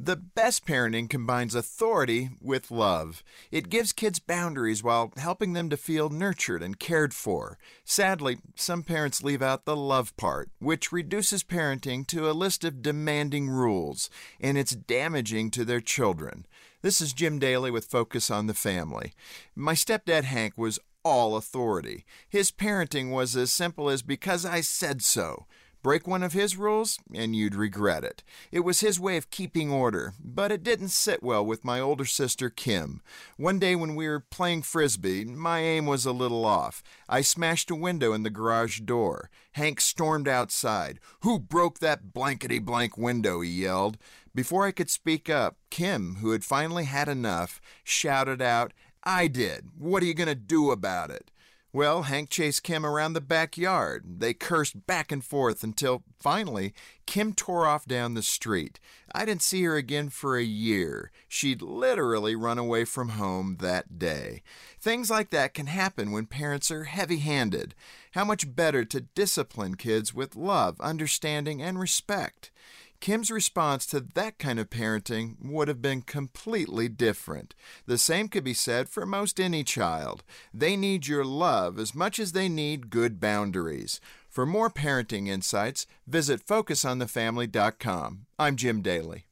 The best parenting combines authority with love. It gives kids boundaries while helping them to feel nurtured and cared for. Sadly, some parents leave out the love part, which reduces parenting to a list of demanding rules, and it's damaging to their children. This is Jim Daly with Focus on the Family. My stepdad Hank was all authority. His parenting was as simple as because I said so. Break one of his rules, and you'd regret it. It was his way of keeping order, but it didn't sit well with my older sister, Kim. One day when we were playing frisbee, my aim was a little off. I smashed a window in the garage door. Hank stormed outside. Who broke that blankety blank window? he yelled. Before I could speak up, Kim, who had finally had enough, shouted out, I did. What are you going to do about it? Well, Hank chased Kim around the backyard. They cursed back and forth until finally Kim tore off down the street. I didn't see her again for a year. She'd literally run away from home that day. Things like that can happen when parents are heavy handed. How much better to discipline kids with love, understanding, and respect. Kim's response to that kind of parenting would have been completely different. The same could be said for most any child. They need your love as much as they need good boundaries. For more parenting insights, visit FocusOnTheFamily.com. I'm Jim Daly.